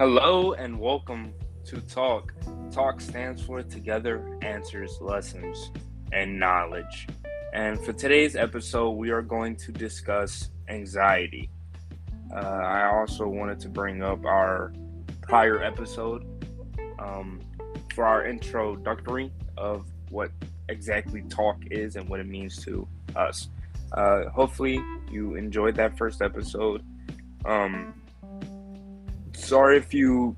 Hello and welcome to Talk. Talk stands for Together Answers Lessons and Knowledge. And for today's episode, we are going to discuss anxiety. Uh, I also wanted to bring up our prior episode um, for our introductory of what exactly talk is and what it means to us. Uh, hopefully, you enjoyed that first episode. Um, sorry if you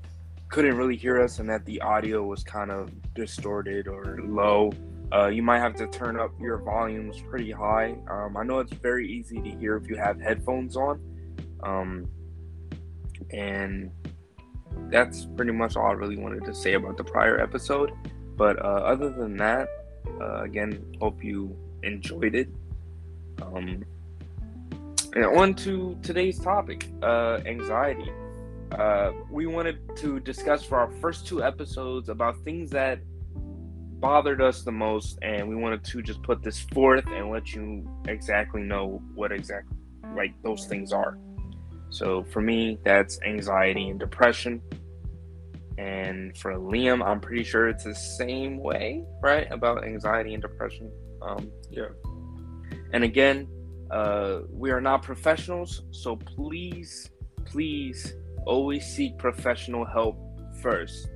couldn't really hear us and that the audio was kind of distorted or low. Uh, you might have to turn up your volumes pretty high. Um, I know it's very easy to hear if you have headphones on. Um, and that's pretty much all I really wanted to say about the prior episode. But uh, other than that, uh, again, hope you enjoyed it. Um, and on to today's topic uh, anxiety. Uh, we wanted to discuss for our first two episodes about things that bothered us the most, and we wanted to just put this forth and let you exactly know what exactly like those things are. So for me, that's anxiety and depression. And for Liam, I'm pretty sure it's the same way, right? About anxiety and depression. Um, Yeah. and again, uh, we are not professionals, so please, please always seek professional help first.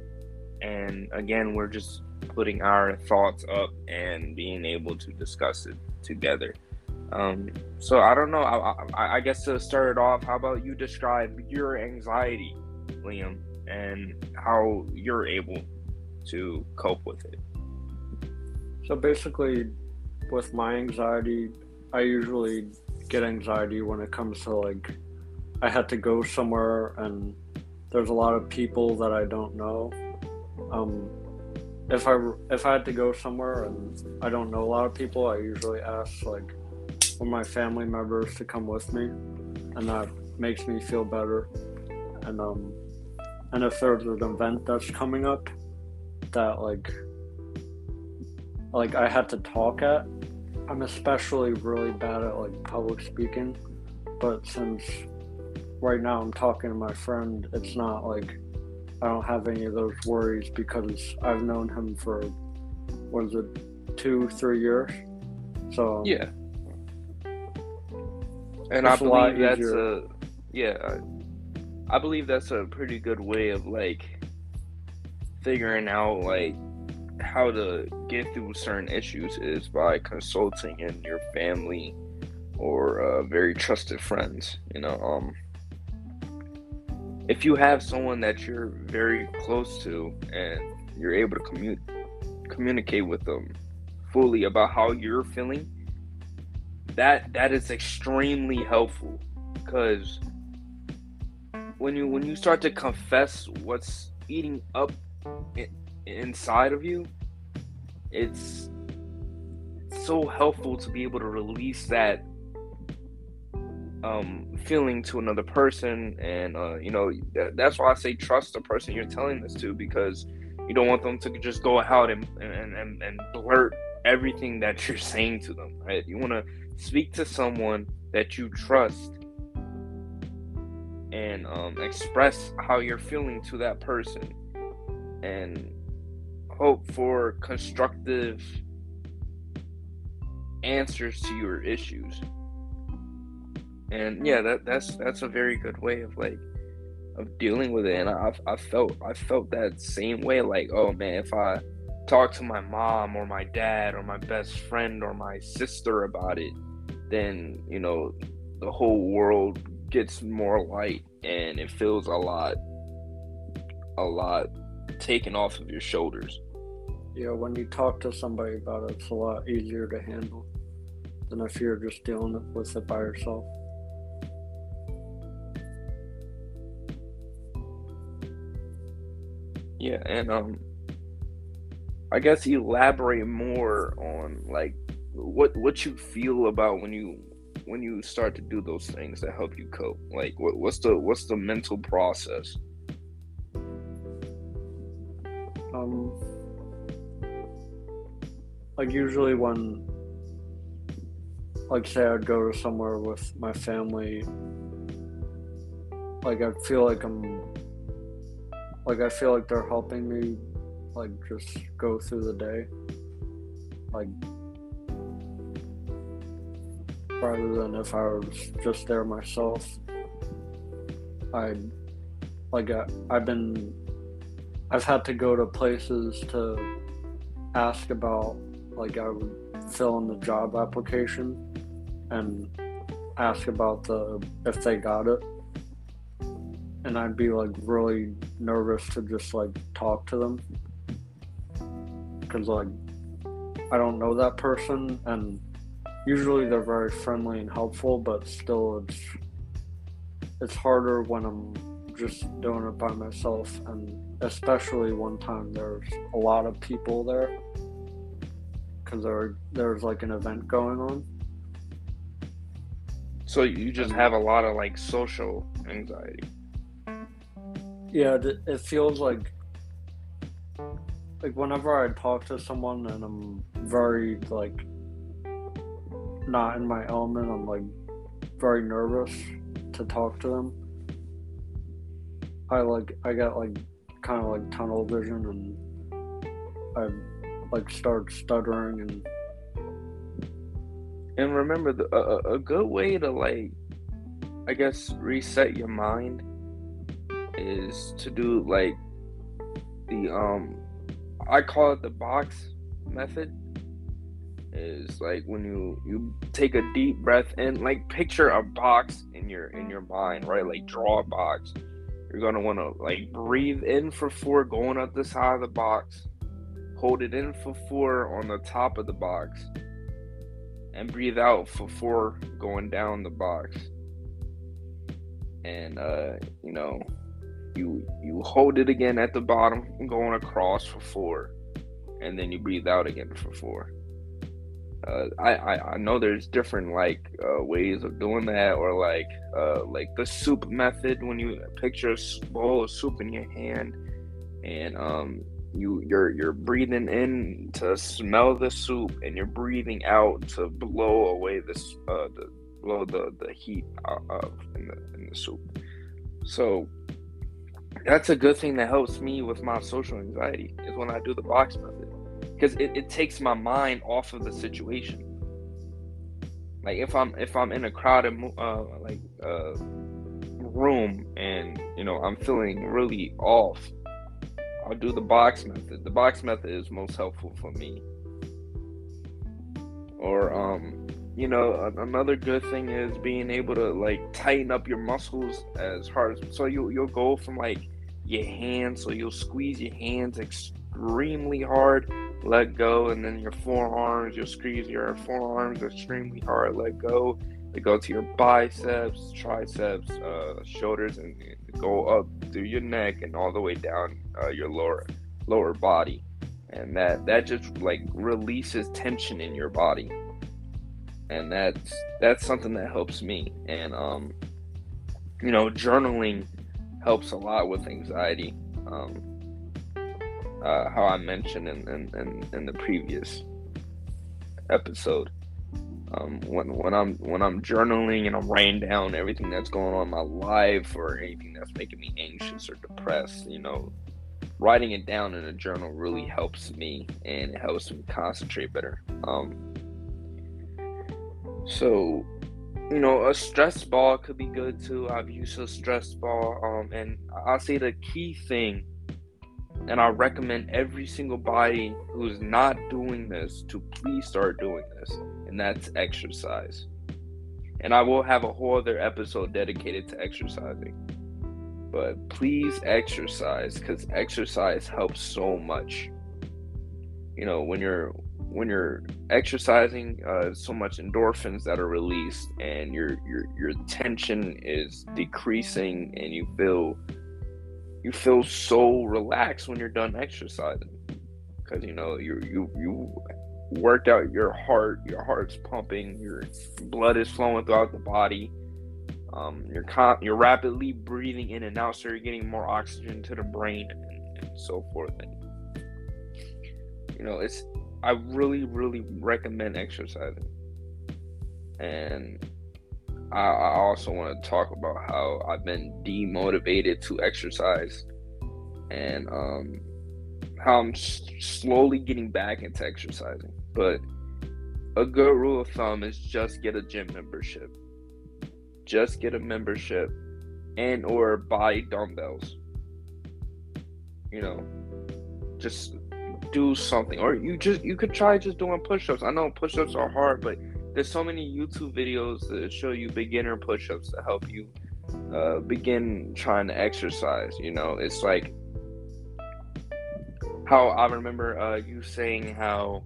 And again, we're just putting our thoughts up and being able to discuss it together. Um, so I don't know. I, I, I guess to start it off, how about you describe your anxiety, Liam, and how you're able to cope with it? So basically, with my anxiety, I usually get anxiety when it comes to like I had to go somewhere and there's a lot of people that I don't know. Um, if I if I had to go somewhere and I don't know a lot of people, I usually ask like of my family members to come with me, and that makes me feel better. And um, and if there's an event that's coming up that like like I had to talk at, I'm especially really bad at like public speaking. But since right now I'm talking to my friend, it's not like I don't have any of those worries because I've known him for what is it, two, three years. So Yeah. And I It's a believe that's easier. a yeah, I- I believe that's a pretty good way of like figuring out like how to get through certain issues is by consulting in your family or uh, very trusted friends. You know, um, if you have someone that you're very close to and you're able to commu- communicate with them fully about how you're feeling, that that is extremely helpful. Because when you when you start to confess what's eating up i- inside of you, it's so helpful to be able to release that um, feeling to another person, and uh, you know that, that's why I say trust the person you're telling this to because you don't want them to just go out and and, and, and blurt everything that you're saying to them, right? You want to speak to someone that you trust and um, express how you're feeling to that person and hope for constructive answers to your issues and mm. yeah that that's that's a very good way of like of dealing with it. And i i felt i felt that same way like oh man if i talk to my mom or my dad or my best friend or my sister about it then you know the whole world gets more light and it feels a lot a lot taken off of your shoulders. Yeah, when you talk to somebody about it, it's a lot easier to handle than if you're just dealing with it by yourself. Yeah and um i guess elaborate more on like what what you feel about when you when you start to do those things that help you cope. Like what, what's the what's the mental process? Um, like usually when, like say I'd go to somewhere with my family, like I feel like I'm like I feel like they're helping me like just go through the day. Like rather than if I was just there myself. I like I, I've been I've had to go to places to ask about like I would fill in the job application and ask about the if they got it and I'd be like really nervous to just like talk to them. Because like I don't know that person and usually they're very friendly and helpful but still it's it's harder when I'm just doing it by myself and especially one time there's a lot of people there because there there's like an event going on. So you just have a lot of like social anxiety yeah, it feels like like whenever I talk to someone and I'm very like not in my element, I'm like very nervous to talk to them. I like I get like kind of like tunnel vision and I like start stuttering and and remember the, a, a good way to like I guess reset your mind is to do like the um I call it the box method. Is like when you you take a deep breath in like picture a box in your in your mind right? Like draw a box. You're gonna want to like breathe in for four going up the side of the box. Hold it in for four on the top of the box. And breathe out for four going down the box. And uh you know you you hold it again at the bottom, going across for four, and then you breathe out again for four. Uh, I, I, I know there's different like uh, ways of doing that, or like uh, like the soup method when you picture a bowl of soup in your hand, and um you you're you're breathing in to smell the soup, and you're breathing out to blow away this uh the blow the the heat out of in the in the soup. So that's a good thing that helps me with my social anxiety is when I do the box method because it, it takes my mind off of the situation. Like if I'm if I'm in a crowded uh, like uh, room and you know I'm feeling really off, I'll do the box method. The box method is most helpful for me. Or um, you know, another good thing is being able to like tighten up your muscles as hard as so you you'll go from like your hands, so you'll squeeze your hands extremely hard, let go, and then your forearms, you'll squeeze your forearms extremely hard, let go. They go to your biceps, triceps, uh, shoulders, and, go up through your neck and all the way down uh, your lower lower body, and that that just like releases tension in your body and that's that's something that helps me and um you know journaling helps a lot with anxiety um uh, how i mentioned in, in, in, in the previous episode um, when when I'm when I'm journaling and I'm writing down everything that's going on in my life or anything that's making me anxious or depressed, you know, writing it down in a journal really helps me and it helps me concentrate better. Um, so, you know, a stress ball could be good too. I've used a stress ball, um, and I'll say the key thing, and I recommend every single body who's not doing this to please start doing this, and that's exercise. And I will have a whole other episode dedicated to exercising. But please exercise because exercise helps so much. You know, when you're when you're exercising, uh, so much endorphins that are released, and your your your tension is decreasing, and you feel you feel so relaxed when you're done exercising, because you know you you you worked out your heart, your heart's pumping, your blood is flowing throughout the body. Um, you're con- you're rapidly breathing in and out, so you're getting more oxygen to the brain and, and so forth. And you know, it's I really, really recommend exercising. And I, I also want to talk about how I've been demotivated to exercise and um, how I'm slowly getting back into exercising. But a good rule of thumb is just get a gym membership. Just get a membership and or buy dumbbells. You know, just do something or you just you could try just doing push-ups. I know push-ups are hard, but there's so many YouTube videos that show you beginner push-ups to help you uh, begin trying to exercise. You know, it's like how I remember uh, you saying how,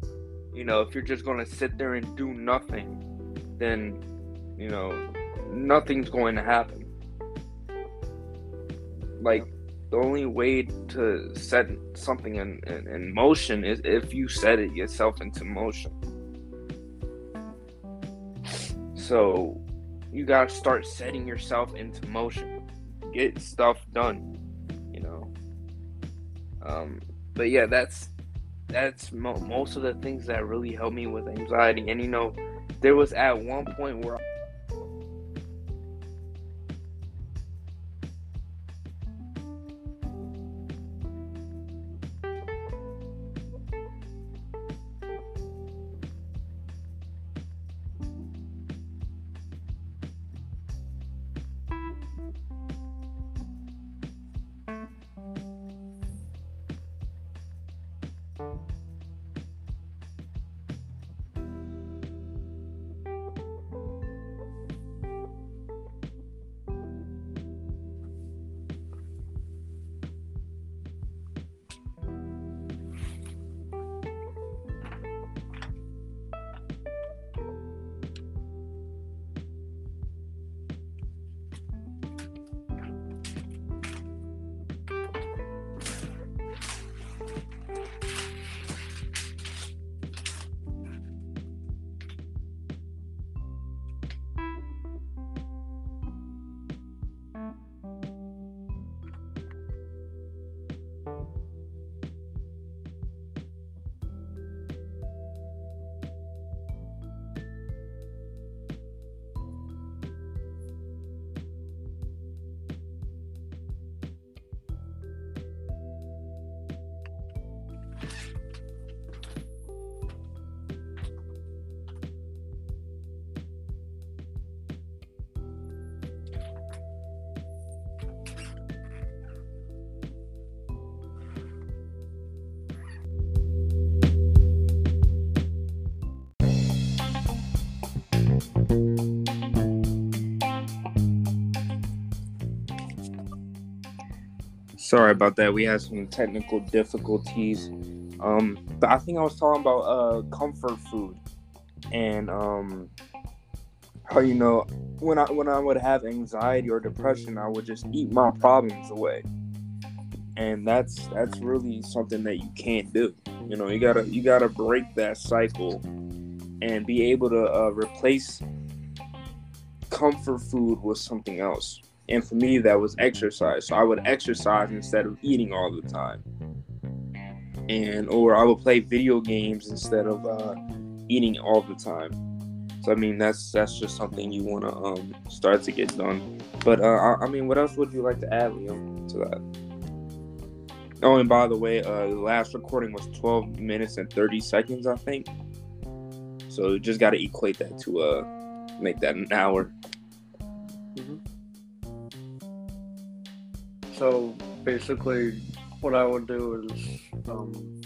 you know, if you're just gonna sit there and do nothing, then, you know, nothing's going to happen. Like the only way to set something in, in, in motion is if you set it yourself into motion. So you gotta start setting yourself into motion. Get stuff done. You know. Um, but yeah, that's that's mo- most of the things that really helped me with anxiety. And you know, there was at one point where Sorry about that. We had some technical difficulties. Um, but I think I was talking about uh, comfort food and um, how you know when I when I would have anxiety or depression, I would just eat my problems away, and that's that's really something that you can't do. You know, you gotta you gotta break that cycle and be able to uh, replace comfort food with something else. And for me, that was exercise. So I would exercise instead of eating all the time. And, or I would play video games instead of uh, eating all the time. So I mean, that's that's just something you want to um, start to get done. But uh, I, I, mean, what else would you like to add, Liam, to that? Oh, and by the way, uh, the last recording was 12 minutes and 30 seconds, I think. So just got to equate that to uh, make that an hour. So basically, what I would do is um,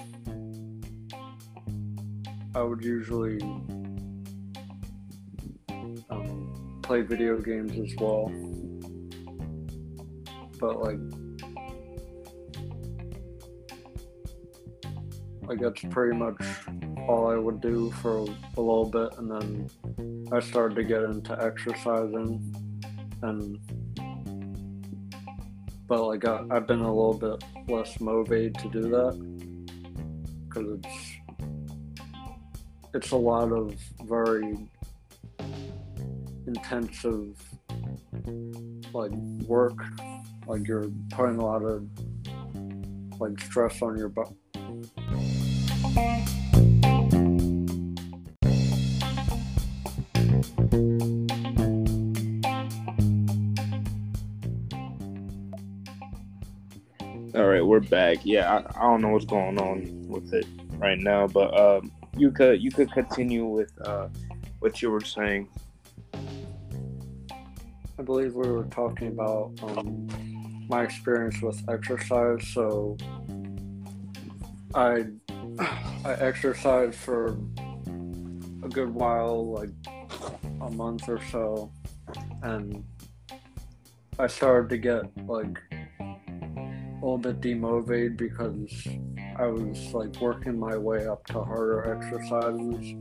I would usually um, play video games as well. But like, like that's pretty much all I would do for a little bit, and then I started to get into exercising and but like I, I've been a little bit less motivated to do that. Because it's it's a lot of very intensive like work. Like you're putting a lot of like stress on your body we're back. Yeah, I, I don't know what's going on with it right now, but um, you could you could continue with uh, what you were saying. I believe we were talking about um, my experience with exercise. So I I exercised for a good while, like a month or so, and I started to get like little bit demotivated because I was like working my way up to harder exercises,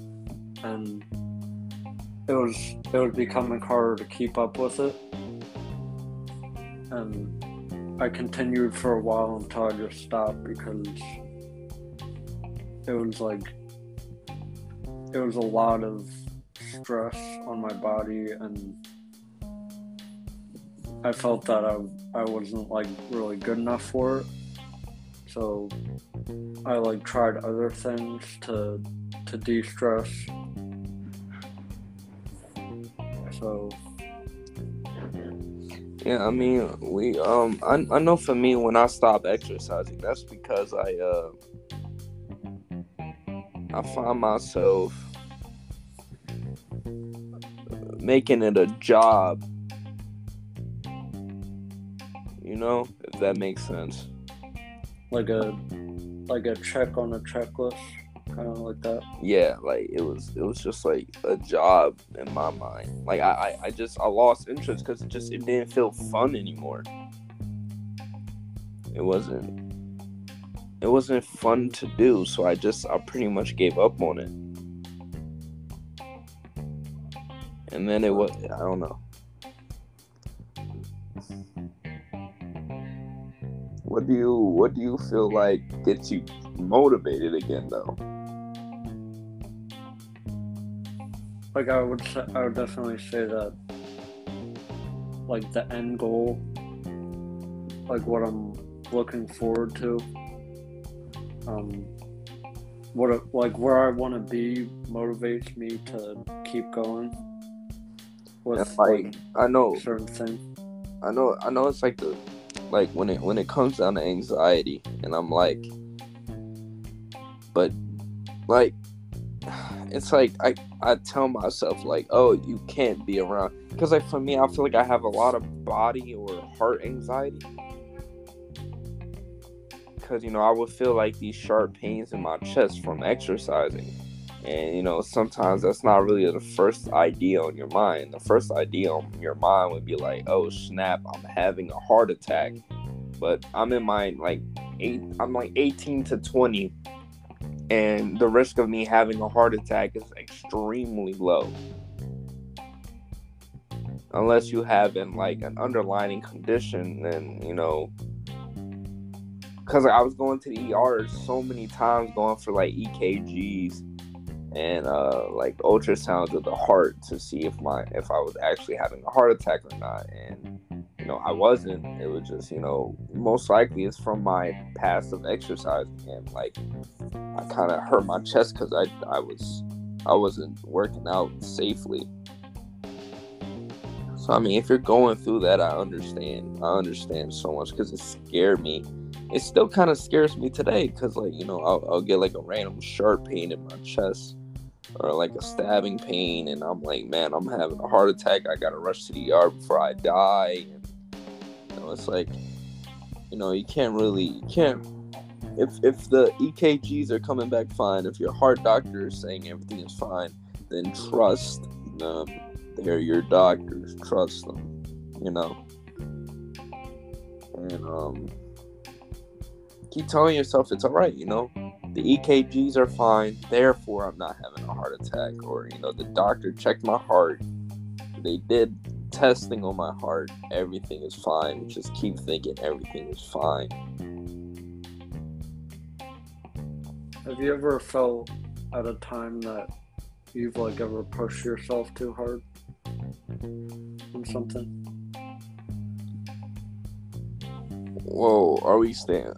and it was it was becoming harder to keep up with it, and I continued for a while until I just stopped because it was like it was a lot of stress on my body and I felt that I, I wasn't like really good enough for it. So I like tried other things to to de-stress. So yeah, I mean, we um I, I know for me when I stop exercising, that's because I uh I find myself making it a job. You know, if that makes sense. Like a like a check on a checklist, kind of like that. Yeah, like it was it was just like a job in my mind. Like I I, I just I lost interest because it just it didn't feel fun anymore. It wasn't it wasn't fun to do, so I just I pretty much gave up on it. And then it was I don't know. What do you what do you feel like gets you motivated again though? Like I would say, I would definitely say that like the end goal like what I'm looking forward to um, what a, like where I want to be motivates me to keep going with like, like I know certain thing. I know I know it's like the like when it when it comes down to anxiety and I'm like but like it's like I I tell myself like oh you can't be around because like for me I feel like I have a lot of body or heart anxiety. Because you know I would feel like these sharp pains in my chest from exercising, and you know sometimes that's not really the first idea on your mind. The first idea on your mind would be like, oh snap, I'm having a heart attack, but I'm in my like eight, I'm like 18 to 20, and the risk of me having a heart attack is extremely low unless you have in like an underlying condition then you know because I was going to the ER so many times, going for like EKGs and uh, like ultrasounds of the heart to see if my if I was actually having a heart attack or not. And you know, I wasn't. It was just you know, most likely it's from my passive exercising and like I kind of hurt my chest because I I was I wasn't working out safely. So I mean, if you're going through that, I understand. I understand so much because it scared me it still kind of scares me today because like you know I'll, I'll, get like a random sharp pain in my chest or like a stabbing pain and i'm like man i'm having a heart attack. I gotta rush to the ER before i die. And you know it's like you know you can't really you can't if if the ekgs are coming back fine if your heart doctor is saying everything is fine then trust them. They're your doctors. Trust them you know? And um keep telling yourself it's all right, you know. The EKGs are fine, therefore I'm not having a heart attack. Or, you know, the doctor checked my heart. They did testing on my heart. Everything is fine. Just keep thinking everything is fine. Have you ever felt at a time that you've like ever pushed yourself too hard on something? Whoa, are we staying?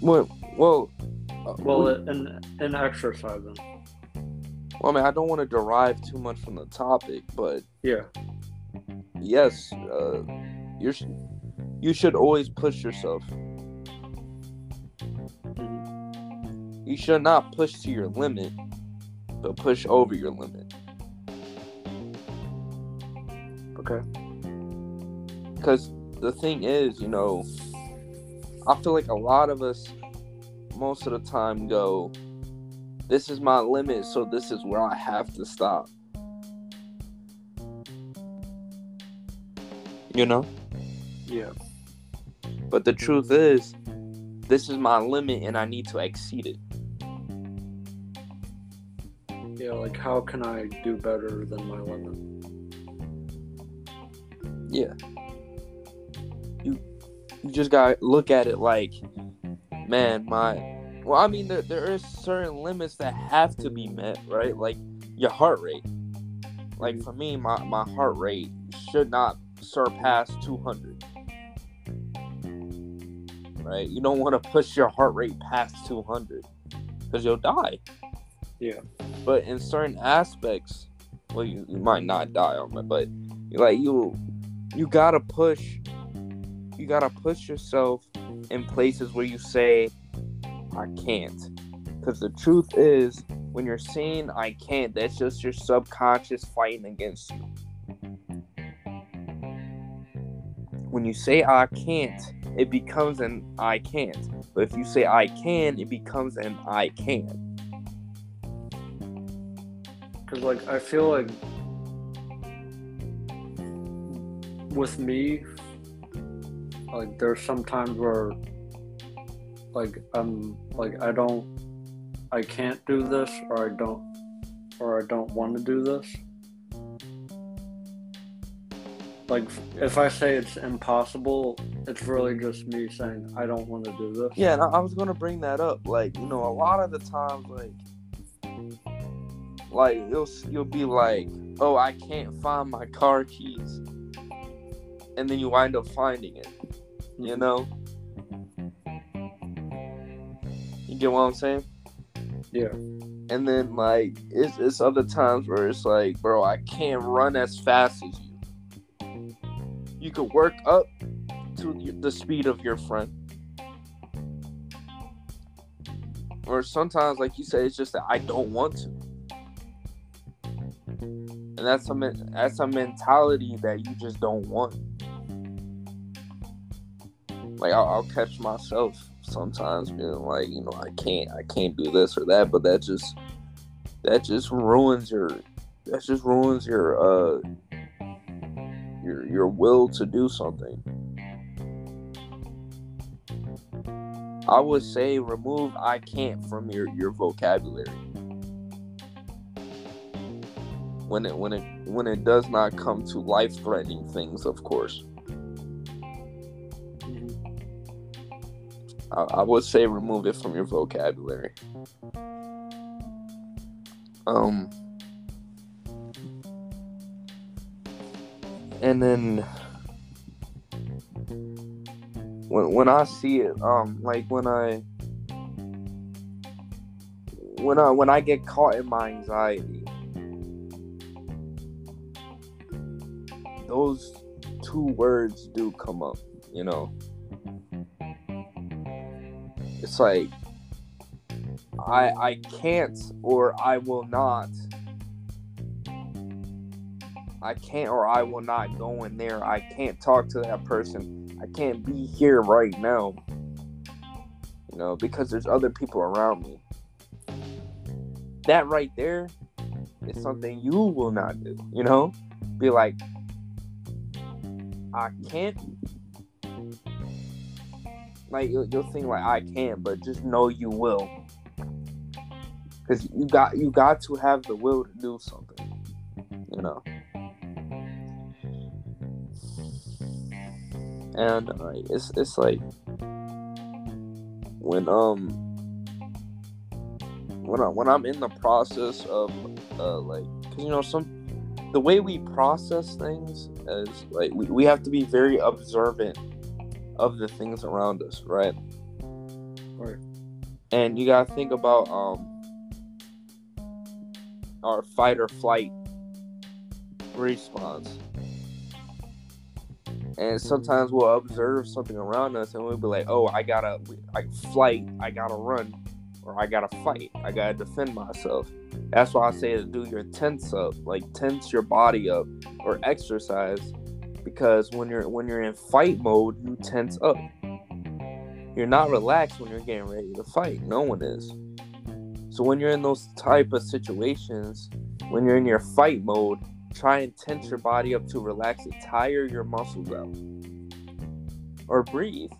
What? well, uh, well, in in exercising. Well, I mean, I don't want to derive too much from the topic, but yeah, yes, uh, you sh- you should always push yourself. Mm-hmm. You should not push to your limit, but push over your limit. Okay. Because the thing is, you know, I feel like a lot of us most of the time, go, this is my limit, so this is where I have to stop. You know? Yeah. But the truth is, this is my limit and I need to exceed it. Yeah, like how can I do better than my limit? Yeah. You you just gotta look at it like, man, my well, I mean there there is certain limits that have to be met, right? Like your heart rate. Like for me, my, my heart rate should not surpass 200 right? You don't want to push your heart rate past 200 because you'll die. Yeah. But in certain aspects, well, you, you might not die on it, but like you, you gotta push. You gotta push yourself in places where you say, "I can't," because the truth is, when you're saying "I can't," that's just your subconscious fighting against you. When you say "I can't," it becomes an I can't. But if you say I can, it becomes an I can. Because, like, I feel like with me, like, there's some times where, like, I'm, like, I don't, I can't do this, or I don't, or I don't want to do this. like if I say it's impossible, it's really just me saying I don't want to do this. Yeah, and I was gonna bring that up. Like, you know, a lot of the times, like, like you'll you'll be like, oh, I can't find my car keys, and then you wind up finding it. You mm-hmm. know. You get what I'm saying? Yeah. And then like it's it's other times where it's like, bro, I can't run as fast as you you could work up to the speed of your friend. Or sometimes, like you said, it's just that I don't want to. And that's a that's a mentality that you just don't want. Like I'll, I'll catch myself sometimes being like, you know, I can't, I can't do this or that, but that just that just ruins your that just ruins your uh your your will to do something. I would say remove I can't from your your vocabulary. When it when it when it does not come to life threatening things, of course. I, I would say remove it from your vocabulary. Um and then when when I see it, um, like when I when I when I get caught in my anxiety, those two words do come up, you know. It's like I I can't or I will not I can't or I will not go in there. I can't talk to that person. I can't be here right now. You know, because there's other people around me. That right there is something you will not do, you know? Be like, I can't. Like you'll, you'll think like I can't, but just know you will. Cause you got you got to have the will to do something. You know. and uh, it's it's like when um when I when I'm in the process of uh like cause you know some the way we process things is like we, we have to be very observant of the things around us, right? Right. And you gotta think about um our fight or flight response and sometimes we'll observe something around us and we'll be like oh i gotta i flight i gotta run or I gotta fight. I gotta defend myself. That's why I say to do your tense up, like tense your body up or exercise, because when you're when you're in fight mode, you tense up. You're not relaxed when you're getting ready to fight. No one is. So when you're in those type of situations, when you're in your fight mode, try and tense your body up to relax it, tire your muscles out. Or breathe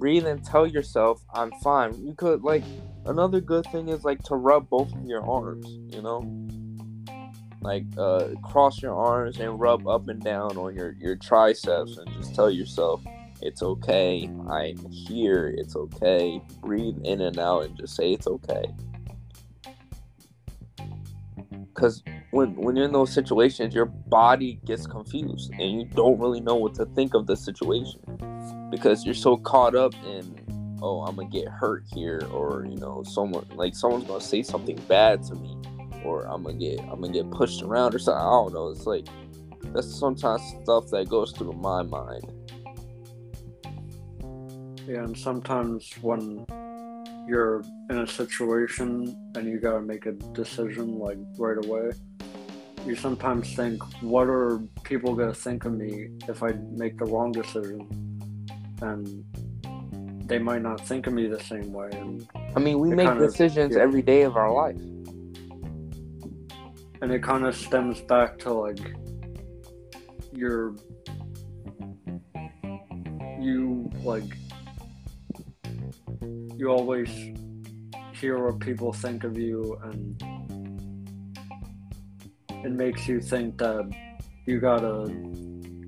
breathe and tell yourself I'm fine. You could like another good thing is like to rub both of your arms, you know? Like uh cross your arms and rub up and down on your your triceps and just tell yourself it's okay. I'm here. It's okay. Breathe in and out and just say it's okay. Cuz when when you're in those situations, your body gets confused and you don't really know what to think of the situation because you're so caught up in oh i'm gonna get hurt here or you know someone like someone's gonna say something bad to me or i'm gonna get i'm gonna get pushed around or something i don't know it's like that's sometimes stuff that goes through my mind yeah and sometimes when you're in a situation and you gotta make a decision like right away you sometimes think what are people gonna think of me if i make the wrong decision and they might not think of me the same way. And I mean, we make decisions of, yeah. every day of our life, and it kind of stems back to like your you like you always hear what people think of you and it makes you think that you gotta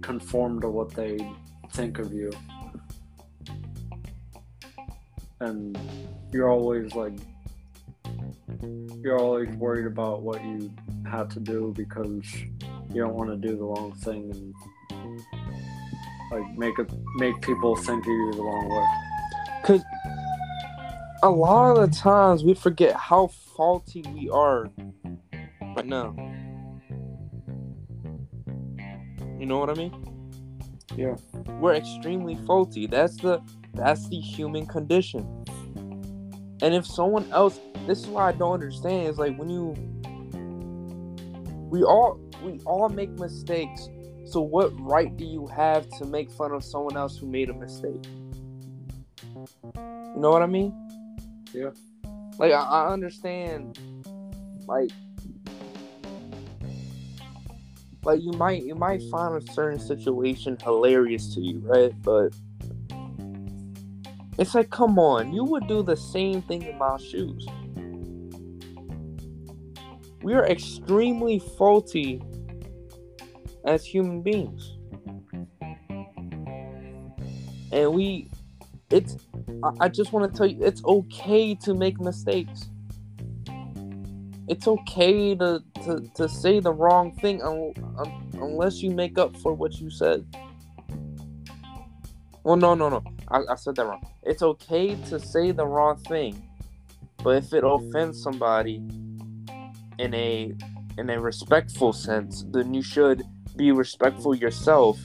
conform to what they think of you. And you're always like you're always worried about what you have to do because you don't want to do the wrong thing and like make it make people think of you the wrong way. Cause a lot of the times we forget how faulty we are right now. You know what I mean? Yeah. We're extremely faulty. That's the that's the human condition. And if someone else, this is why I don't understand. It's like when you, we all we all make mistakes. So what right do you have to make fun of someone else who made a mistake? You know what I mean? Yeah. Like I, I understand, like like you might you might find a certain situation hilarious to you, right? But it's like, come on, you would do the same thing in my shoes. We are extremely faulty as human beings. And we, it's, I just want to tell you, it's okay to make mistakes. It's okay to, to, to say the wrong thing un, un, unless you make up for what you said. Well, no, no, no. I, I said that wrong. It's okay to say the wrong thing, but if it offends somebody in a in a respectful sense, then you should be respectful yourself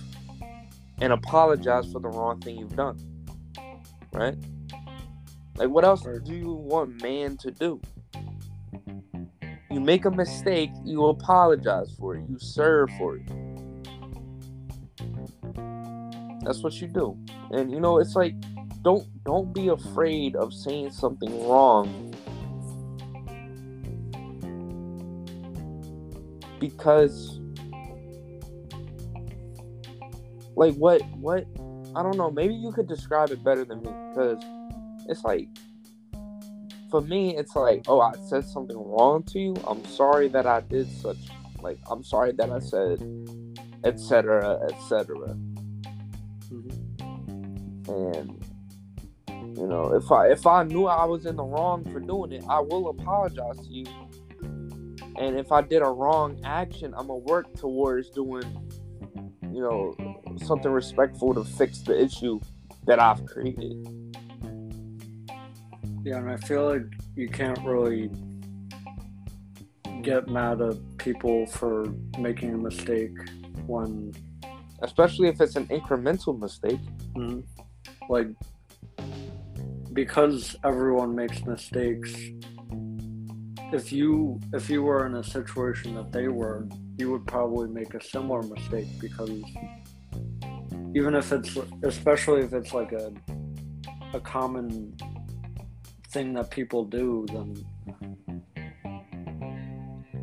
and apologize for the wrong thing you've done. Right? Like, what else do you want man to do? You make a mistake, you apologize for it, you serve for it. That's what you do. And you know, it's like don't don't be afraid of saying something wrong. Because like what what I don't know, maybe you could describe it better than me because it's like for me it's like, oh, I said something wrong to you. I'm sorry that I did such like I'm sorry that I said etc etc and you know, if I if I knew I was in the wrong for doing it, I will apologize to you. And if I did a wrong action, I'm gonna work towards doing, you know, something respectful to fix the issue that I've created. Yeah, and I feel like you can't really get mad at people for making a mistake when especially if it's an incremental mistake mm-hmm like because everyone makes mistakes if you if you were in a situation that they were you would probably make a similar mistake because even if it's especially if it's like a a common thing that people do then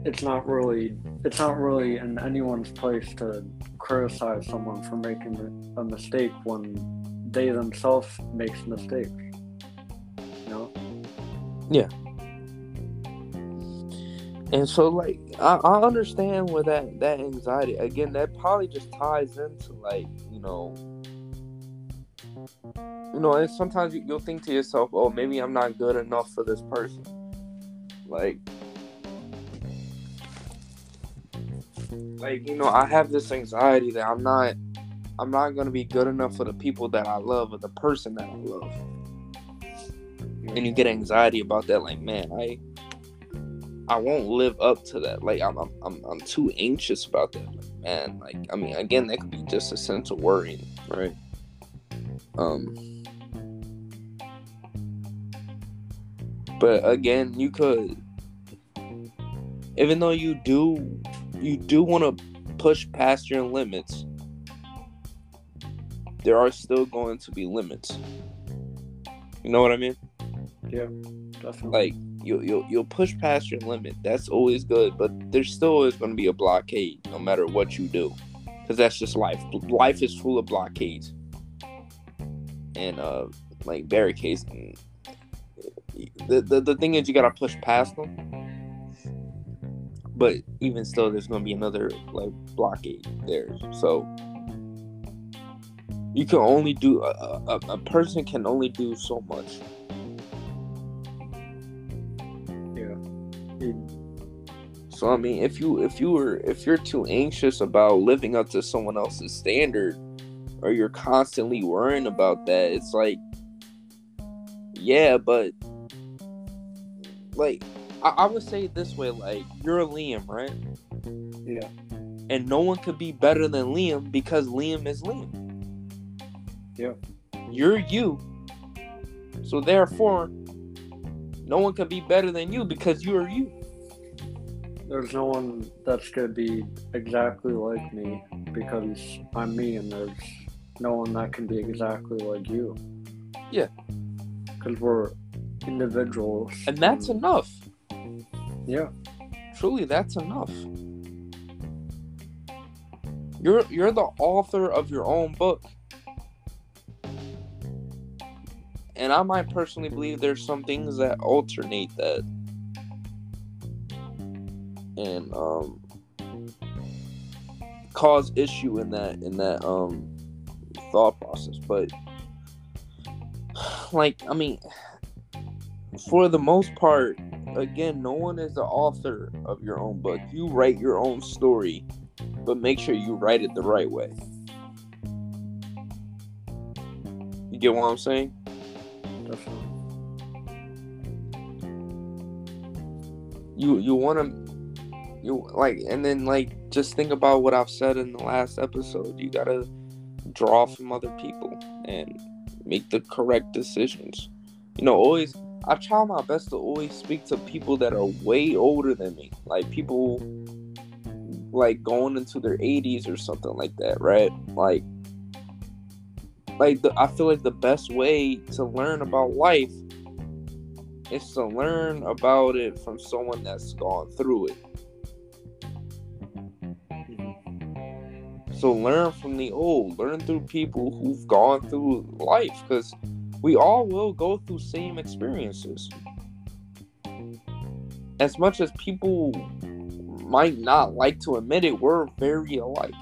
it's not really it's not really in anyone's place to criticize someone for making a mistake when they themselves makes mistakes you know? Yeah and so like I, I understand where that that anxiety again that probably just ties into like you know you know and sometimes you, you'll think to yourself oh maybe i'm not good enough for this person. Like like you know i have this anxiety that i'm not i'm not to be good enough for the people that i love or the person that i love. And you get anxiety about that like man i i won't live up to that like i'm i'm, I'm, I'm too anxious about that like, man like i mean again that could be just a sense of worrying right um but again you could even though you do you do want to push past your limits, there are still going to be limits. You know what I mean? Yeah, definitely. Like you you'll you'll push past your limit. That's always good, but there's still always going to be a blockade, no matter what you do, because that's just life. Life is full of blockades and uh like barricades. And the, the the thing is, you gotta push past them but even still there's to be another like blockade there so you can only do a, a, a person can only do so much so i mean if you if you were if you're too anxious about living up to someone else's standard or you're constantly worrying about that it's like yeah but like I, I would say it this way: like you're a Liam, right? Yeah. And no one could be better than Liam because Liam is Liam. Yeah. You're you. So therefore, no one can be better than you because you are you. There's no one that's gonna be exactly like me because I'm me, and there's no one that can be exactly like you. Yeah. Because we're individuals. And that's and, enough. Yeah. Truly, that's enough. You're you're the author of your own book. And I might personally believe there's some things that alternate that. And um cause issue in that in that um thought process. But like I mean for the most part, again, no one is the author of your own book. You write your own story, but make sure you write it the right way. You get what I'm saying? Definitely. You you want to you like and then like just think about what I've said in the last episode. You got to draw from other people and make the correct decisions. You know, always I try my best to always speak to people that are way older than me, like people like going into their 80s or something like that, right? Like, like the, I feel like the best way to learn about life is to learn about it from someone that's gone through it. So learn from the old, learn through people who've gone through life, because we all will go through same experiences. As much as people might not like to admit it, we're very alike.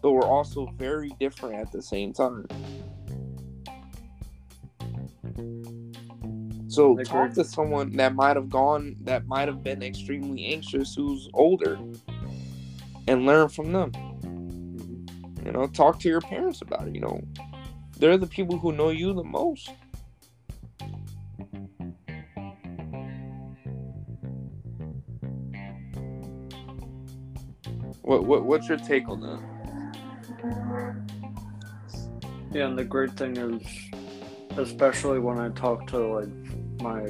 But we're also very different at the same time. So talk to someone that might have gone that might have been extremely anxious who's older and learn from them. You know, talk to your parents about it, you know they're the people who know you the most. What, what what's your take on that? Yeah, and the great thing is especially when I talk to like my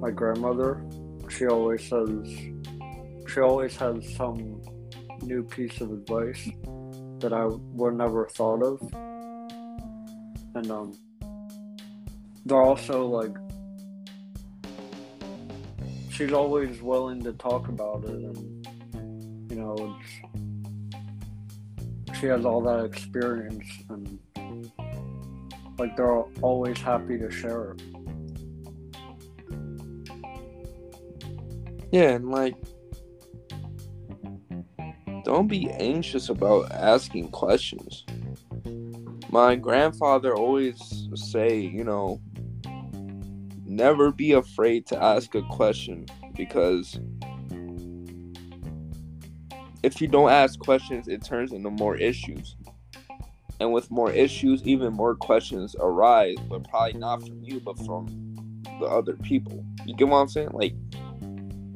my grandmother, she always says she always has some new piece of advice that I would never thought of. And um they're also like she's always willing to talk about it and you know she has all that experience and like they're always happy to share it. Yeah, and like don't be anxious about asking questions. My grandfather always say, you know, never be afraid to ask a question because if you don't ask questions, it turns into more issues. And with more issues, even more questions arise, but probably not from you, but from the other people. You get what I'm saying? Like,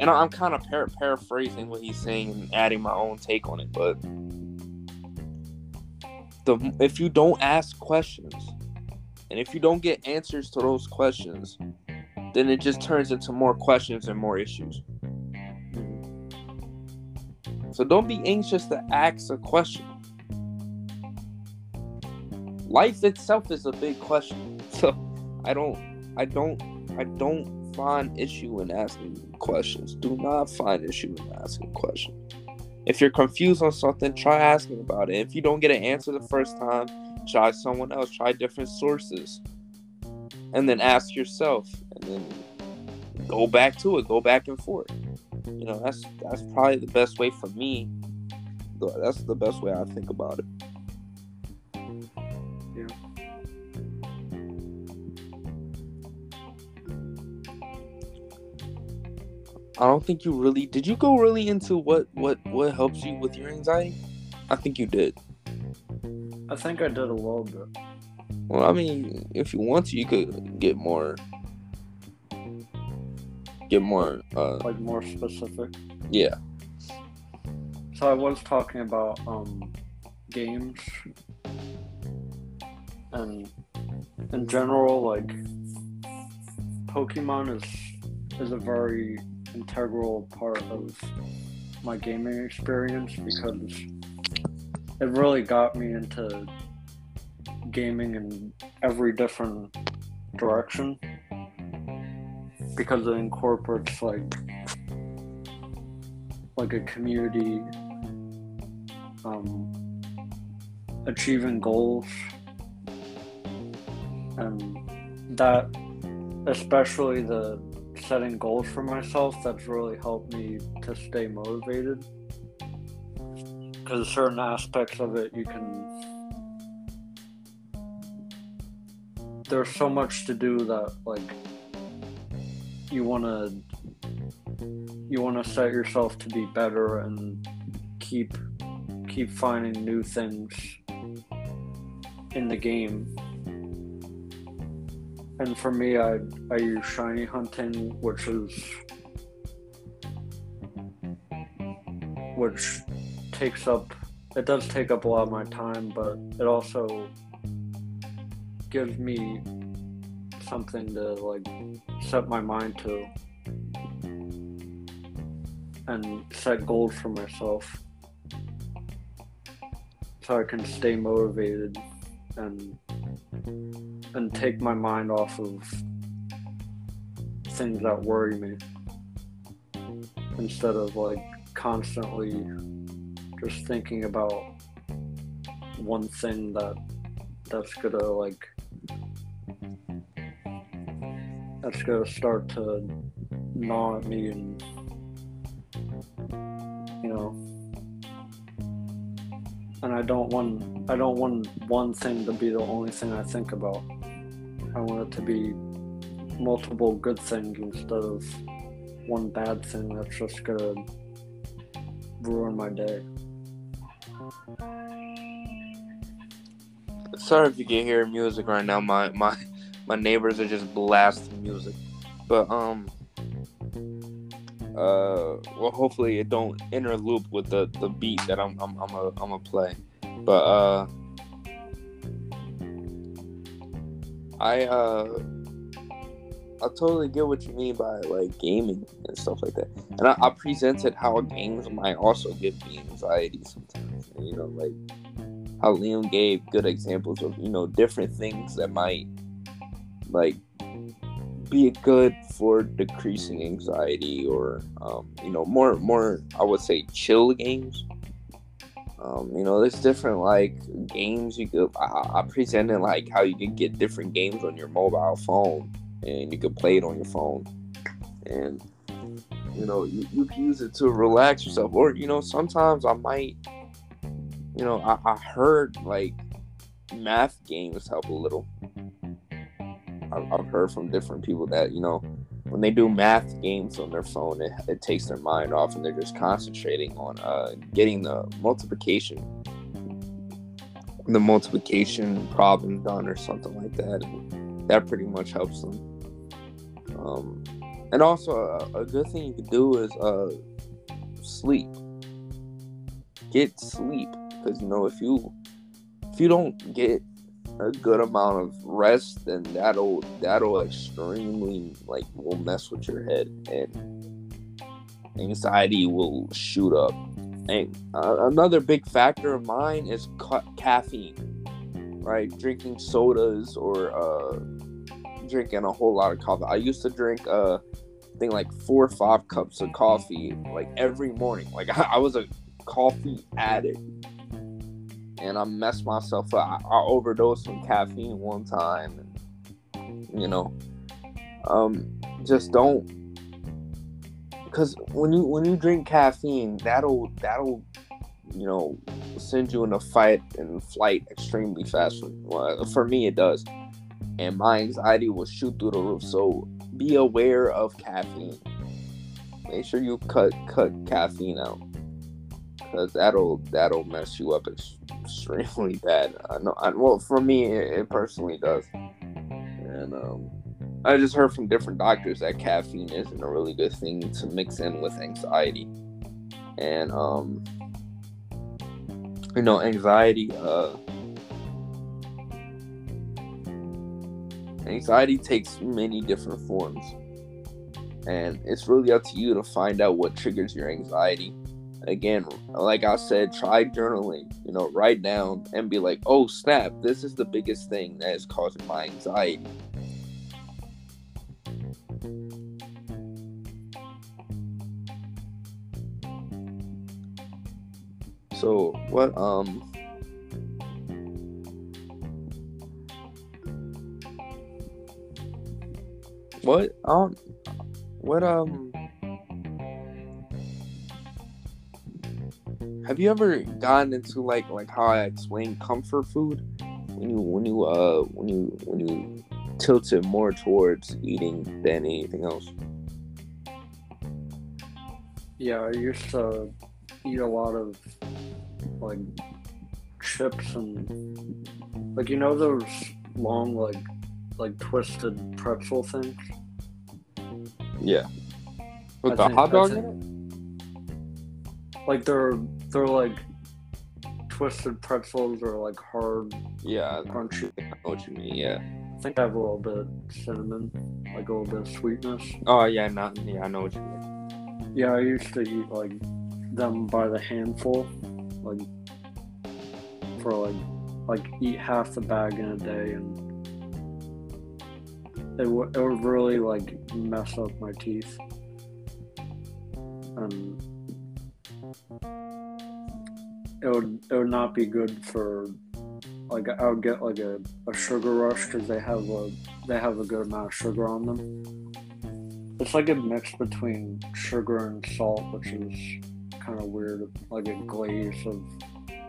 and I'm kind of par- paraphrasing what he's saying and adding my own take on it, but the if you don't ask questions, and if you don't get answers to those questions, then it just turns into more questions and more issues. So don't be anxious to ask a question. Life itself is a big question. So I don't I don't I don't find issue in asking questions. Do not find issue in asking questions. If you're confused on something, try asking about it. If you don't get an answer the first time, try someone else, try different sources. And then ask yourself and then go back to it, go back and forth. You know, that's that's probably the best way for me. That's the best way I think about it. I don't think you really did. You go really into what what what helps you with your anxiety? I think you did. I think I did a little bit. Well, I mean, if you want to, you could get more, get more. uh Like more specific. Yeah. So I was talking about um games and in general like Pokemon is is a very integral part of my gaming experience because it really got me into gaming in every different direction because it incorporates like like a community um, achieving goals. And that especially the setting goals for myself that's really helped me to stay motivated. Because certain aspects of it you can there's so much to do that like you want to you want to set yourself to be better and keep keep finding new things in the game and for me i i use shiny hunting which is which takes up it does take up a lot of my time but it also gives me something to like set my mind to and set goals for myself. So I can stay motivated and and take my mind off of things that worry me instead of like constantly just thinking about one thing that that's gonna like that's gonna start to gnaw at me and you know. And I don't want I don't want one thing to be the only thing I think about. I want it to be multiple good things instead of one bad thing that's just gonna ruin my day. Sorry if you can hear music right now. My my my neighbors are just blasting music, but um. Uh, well, hopefully it don't interloop with the, the beat that I'm I'm I'm a, I'm a play, but uh, I uh I totally get what you mean by like gaming and stuff like that. And I, I presented how games might also give me anxiety sometimes. You know, like how Liam gave good examples of, you know, different things that might like be good for decreasing anxiety or um, you know, more more I would say chill games. Um, you know, there's different like games you could. I, I presented like how you can get different games on your mobile phone and you can play it on your phone and you know you, you can use it to relax yourself or you know sometimes i might you know i, I heard like math games help a little I've, I've heard from different people that you know when they do math games on their phone it, it takes their mind off and they're just concentrating on uh, getting the multiplication the multiplication problem done or something like that and that pretty much helps them um, and also, a, a, good thing you could do is uh, sleep. Get sleep, because you know if you if you don't get a good amount of rest, then that'll that'll extremely like will mess with your head, and anxiety will shoot up. And uh, another big factor of mine is ca- caffeine, right? Drinking sodas or uh, drinking a whole lot of coffee. I used to drink uh I think like four or five cups of coffee like every morning. Like I, I was a coffee addict. And I messed myself up. I, I overdosed on caffeine one time and you know. Um just don't because when you when you drink caffeine that'll that'll you know send you in a fight and flight extremely fast well, for me it does and my anxiety will shoot through the roof. So be aware of caffeine. Make sure you cut cut caffeine out, that'll that'll mess you up extremely bad. I know. I, well, for me, it, it personally does. And um, I just heard from different doctors that caffeine isn't a really good thing to mix in with anxiety. And um, you know, anxiety. Uh, Anxiety takes many different forms. And it's really up to you to find out what triggers your anxiety. Again, like I said, try journaling. You know, write down and be like, oh, snap, this is the biggest thing that is causing my anxiety. So, what, um, What um what um have you ever gotten into like like how I explain comfort food when you when you uh when you when you tilt it more towards eating than anything else? Yeah, I used to eat a lot of like chips and like you know those long like like twisted pretzel things. Yeah. With I the hot dog in it? Like they're they're like twisted pretzels or like hard. Yeah. Crunchy. I know what you mean. Yeah. I think I have a little bit of cinnamon, like a little bit of sweetness. Oh yeah, not yeah. I know what you mean. Yeah, I used to eat like them by the handful, like for like like eat half the bag in a day and it, w- it would really like mess up my teeth and it would it would not be good for like I would get like a, a sugar rush because they have a they have a good amount of sugar on them. It's like a mix between sugar and salt, which is kind of weird, like a glaze of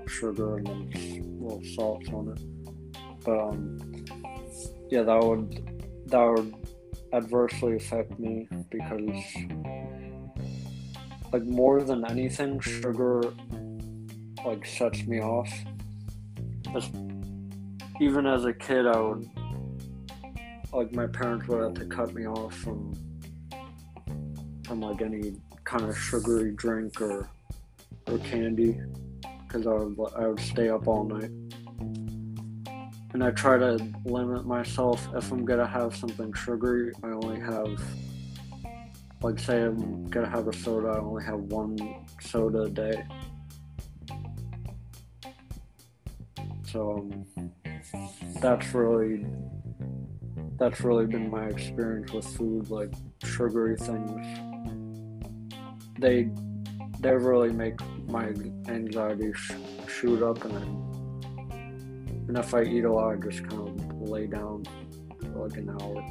sugar and then little salts on it. But um, yeah, that would that would adversely affect me because like more than anything sugar like sets me off as, even as a kid i would like my parents would have to cut me off from from like any kind of sugary drink or or candy because I would I would stay up all night. and I try to limit myself. If I'm gonna have something sugary, I only have, like, say I'm gonna have a soda, I only have one soda a day. So that's really that's really been my experience with food, like sugary things. They they really make my anxiety sh- shoot up, and then and if I eat a lot, I just kind of lay down for like an hour,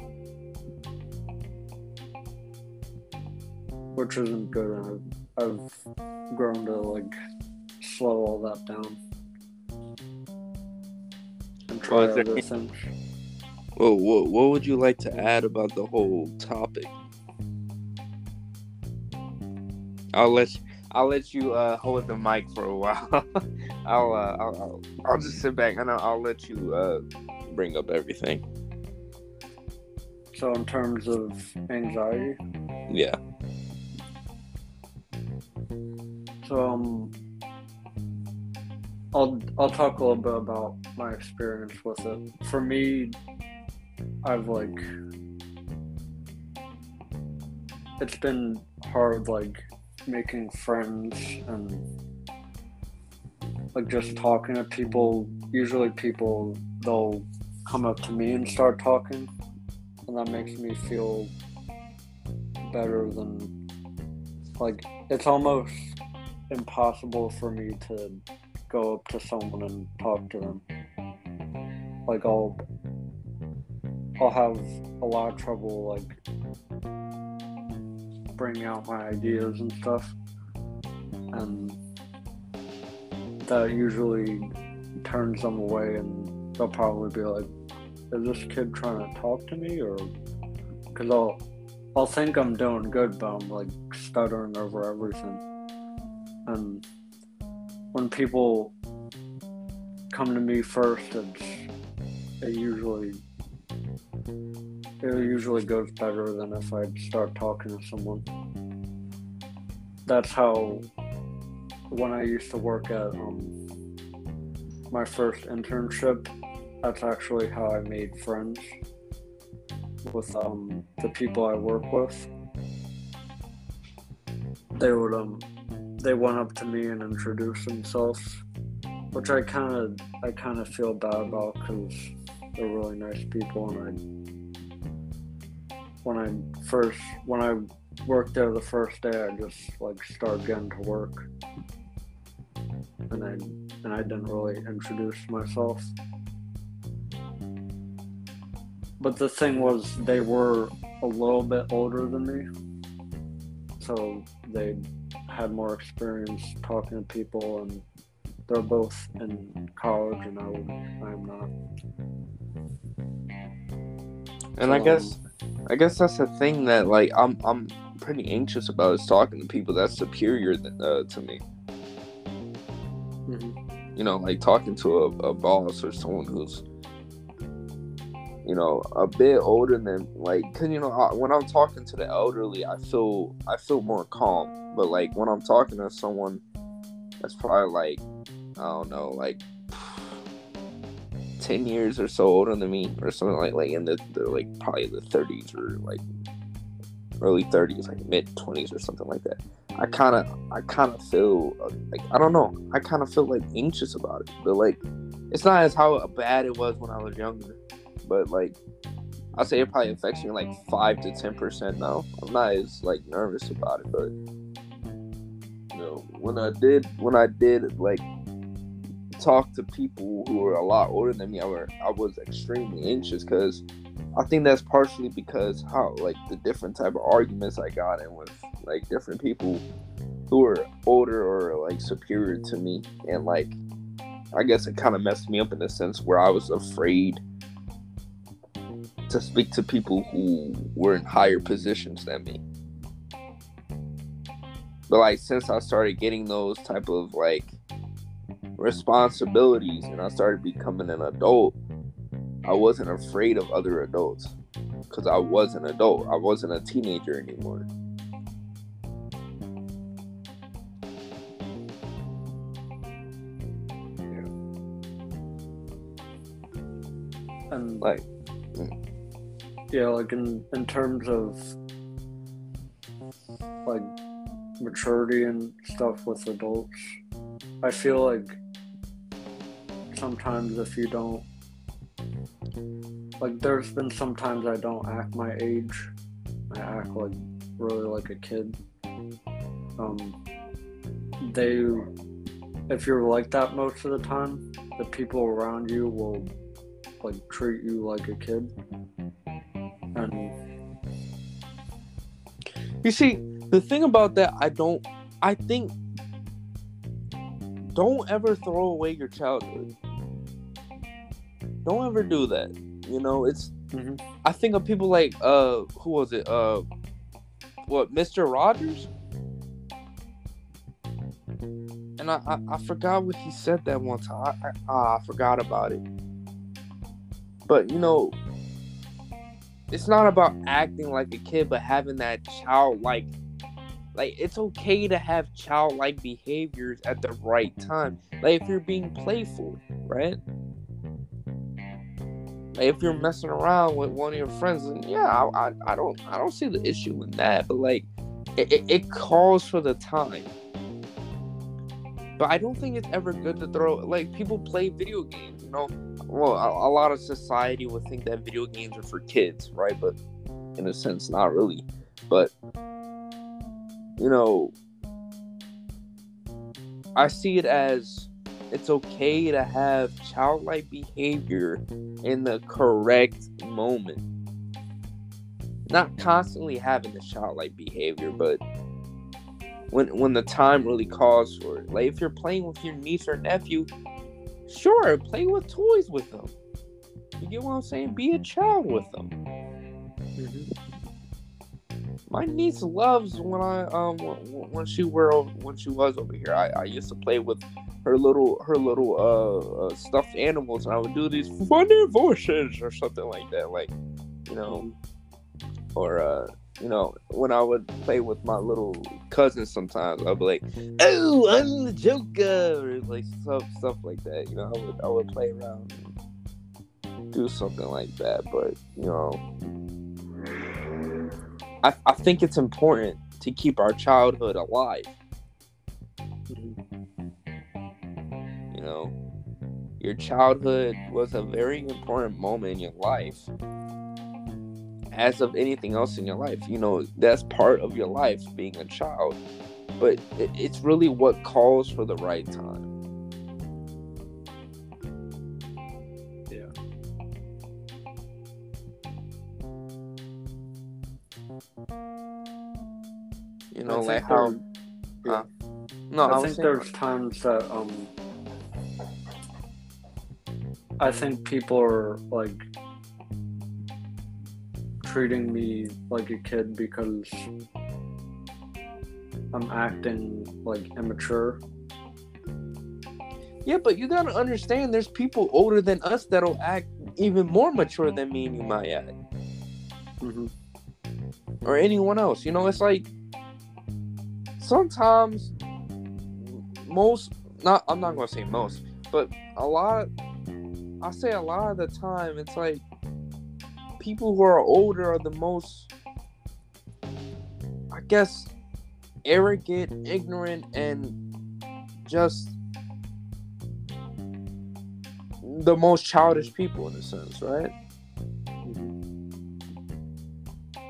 which isn't good. And I've, I've grown to like slow all that down Well, is there other any- things. Well, what, what would you like to add about the whole topic? I'll let you, I'll let you uh, hold the mic for a while. I'll, uh, I'll I'll I'll just sit back and I'll, I'll let you uh, bring up everything. So in terms of anxiety, Yeah. so um, I'll I'll talk a little bit about my experience with it. For me, I've like it's been hard like making friends and like just talking to people. Usually, people they'll come up to me and start talking, and that makes me feel better than like it's almost impossible for me to go up to someone and talk to them. Like I'll I'll have a lot of trouble like bringing out my ideas and stuff. And that usually turns them away and they'll probably be like, is this kid trying to talk to me or because I'll I'll think I'm doing good but I'm like stuttering over everything. And when people come to me first, it's it usually it usually goes better than if I start talking to someone. That's how when I used to work at um, my first internship, that's actually how I made friends with um, the people I work with. They would um they went up to me and introduced themselves, which I kind of I kind of feel bad about because they're really nice people, and I when I first when I worked there the first day, I just like started getting to work, and I and I didn't really introduce myself. But the thing was, they were a little bit older than me, so they had more experience talking to people, and they're both in college, and I I'm not. And I guess I guess that's the thing that like I'm I'm pretty anxious about is talking to people that's superior uh, to me. Mhm. You know, like talking to a, a boss or someone who's you know a bit older than like because you know I, when I'm talking to the elderly, I feel I feel more calm. But like when I'm talking to someone that's probably like I don't know like. 10 years or so older than me or something like like in the, the like probably the 30s or like early 30s like mid 20s or something like that i mm-hmm. kind of i kind of feel like i don't know i kind of feel like anxious about it but like it's not as how bad it was when i was younger but like i'll say it probably affects me like 5 to 10 percent now. I'm not as like nervous about it but you know when i did when i did like talk to people who were a lot older than me, I were I was extremely anxious because I think that's partially because how like the different type of arguments I got in with like different people who were older or like superior to me, and like I guess it kind of messed me up in a sense where I was afraid to speak to people who were in higher positions than me. But like since I started getting those type of like responsibilities and I started becoming an adult, I wasn't afraid of other adults because I was an adult. I wasn't a teenager anymore. Yeah. And Like, mm. Yeah, like in in terms of like maturity and stuff with adults, I feel like sometimes if you don't like there's been sometimes I don't act my age. I act like really like a kid. Um they if you're like that most of the time, the people around you will like treat you like a kid. You see, the thing about that, I don't. I think don't ever throw away your childhood. Don't ever do that. You know, it's. Mhm. I think of people like uh, who was it? Uh, what, Mister Rogers? And I, I, I forgot what he said that one time. I, I, I forgot about it. But you know, it's not about acting like a kid, but having that childlike. Like it's okay to have childlike behaviors at the right time. Like if you're being playful, right? Like if you're messing around with one of your friends, and yeah, I, I, I don't I don't see the issue in that. But like, it, it, it calls for the time. But I don't think it's ever good to throw like people play video games, you know. Well, a, a lot of society would think that video games are for kids, right? But in a sense, not really. But you know, I see it as it's okay to have childlike behavior in the correct moment. Not constantly having the childlike behavior, but when when the time really calls for it. Like if you're playing with your niece or nephew, sure, play with toys with them. You get what I'm saying? Be a child with them. My niece loves when I um when when she were when she was over here. I, I used to play with her little her little uh, uh stuffed animals, and I would do these funny voices or something like that, like you know, or uh you know when I would play with my little cousins. Sometimes I'd be like, "Oh, I'm the Joker," or like stuff stuff like that. You know, I would I would play around do something like that, but you know. I, I think it's important to keep our childhood alive. You know, your childhood was a very important moment in your life. As of anything else in your life, you know, that's part of your life being a child. But it, it's really what calls for the right time. yeah. You know, I like how. there- Huh? No, I, I think there's times that um I think people are like treating me like a kid because I'm acting like immature. Yeah, but you gotta understand there's people older than us that'll act even more mature than me and you might act. Mm-hmm. Or anyone else. You know, it's like sometimes most not I'm not gonna say most, but a lot I say a lot of the time it's like people who are older are the most I guess arrogant, ignorant, and just the most childish people in a sense, right?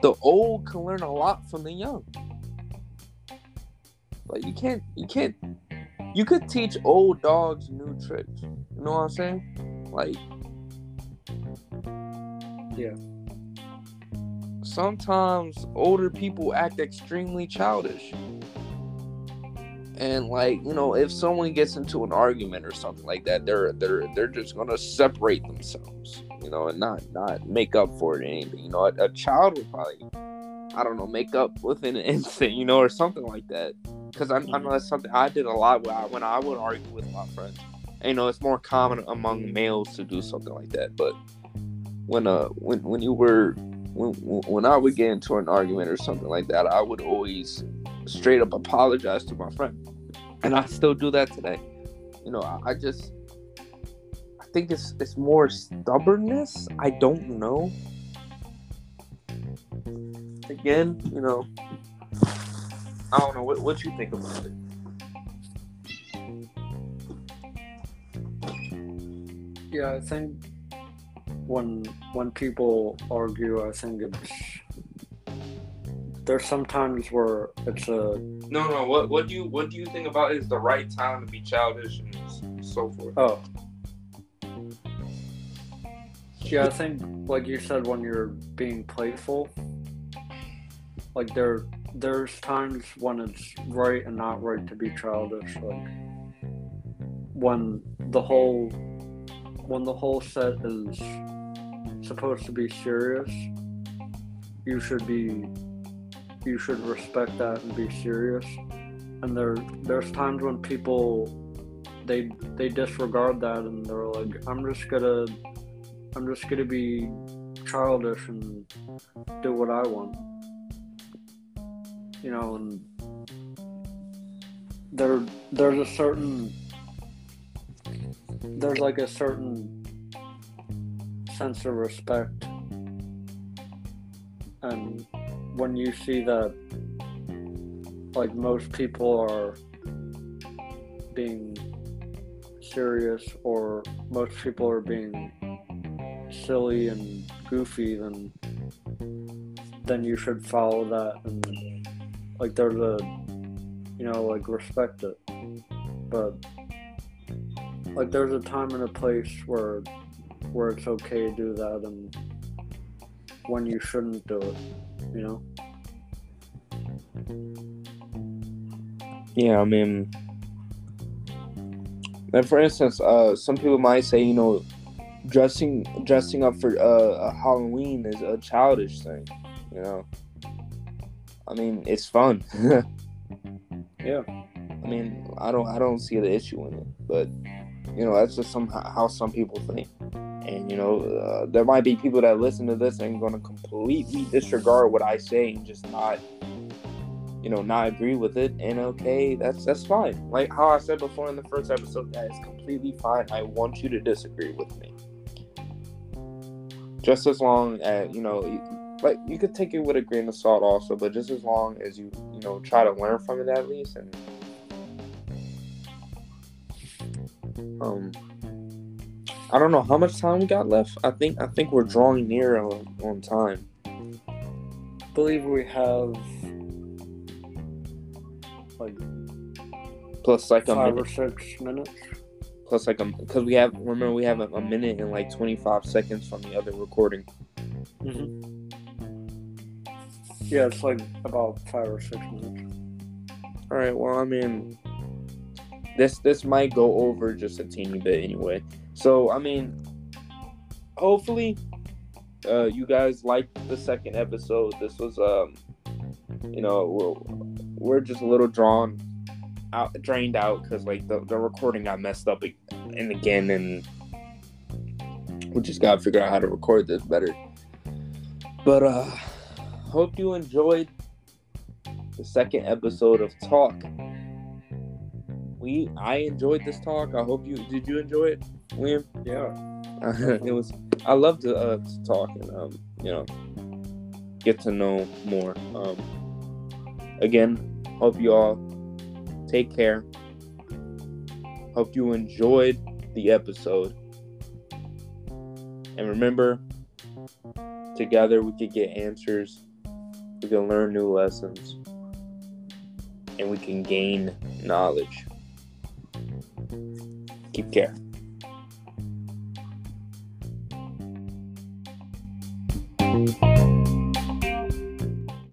The old can learn a lot from the young. Like you can't, you can't, you could teach old dogs new tricks. You know what I'm saying? Like, Yeah. Sometimes older people act extremely childish. And like, you know, if someone gets into an argument or something like that, they're they're they're just gonna separate themselves, you know, and not not make up for it or anything. You know, a, a child would probably I don't know, make up within an instant, you know, or something like that. Because I, I mm-hmm. know that's something I did a lot when I, when I would argue with my friends. And, you know, it's more common among males to do something like that. But when uh when when you were when when I would get into an argument or something like that, I would always straight up apologize to my friend, and I still do that today. You know, I, I just I think it's it's more stubbornness. I don't know. Again, you know, I don't know what what you think about it. Yeah, I think when when people argue, I think it's there's sometimes where it's a No, no. What what do you what do you think about is the right time to be childish and so forth? oh yeah, I think like you said when you're being playful, like there there's times when it's right and not right to be childish, like when the whole when the whole set is supposed to be serious, you should be you should respect that and be serious. And there there's times when people they they disregard that and they're like, I'm just gonna I'm just gonna be childish and do what I want. You know, and there there's a certain there's like a certain sense of respect. And when you see that like most people are being serious or most people are being silly and goofy then then you should follow that and like there's a you know like respect it. But like there's a time and a place where where it's okay to do that and when you shouldn't do it you know Yeah, I mean, like for instance, uh, some people might say, you know, dressing dressing up for uh Halloween is a childish thing. You know, I mean, it's fun. yeah I mean, I don't I don't see the issue in it, but you know, that's just some how some people think. And you know, uh, there might be people that listen to this and going to completely disregard what I say and just not, you know, not agree with it. And okay, that's that's fine. Like how I said before in the first episode, that is completely fine. I want you to disagree with me, just as long as you know. Like you could take it with a grain of salt also, but just as long as you you know try to learn from it at least and um I don't know how much time we got left. I think I think we're drawing near on, on time. believe we have like Plus like a five minute, or six minutes plus like a because we have remember we have a, a minute and like twenty five seconds from the other recording. mm-hmm. yeah it's like about five or six minutes All right. Well, I mean, this this might go over just a teeny bit anyway. So I mean, hopefully, uh, you guys liked the second episode. This was um, you know, we're we're just a little drawn out, drained out because like the the recording got messed up and again, and we just gotta figure out how to record this better. But uh, hope you enjoyed the second episode of Talk. We I enjoyed this talk. I hope you did. You enjoy it, William? yeah it was. I love to, uh, to talk and um, you know, get to know more. Um, again, hope you all take care. Hope you enjoyed the episode. And remember, together we could get answers. We can learn new lessons. And we can gain knowledge. Keep care.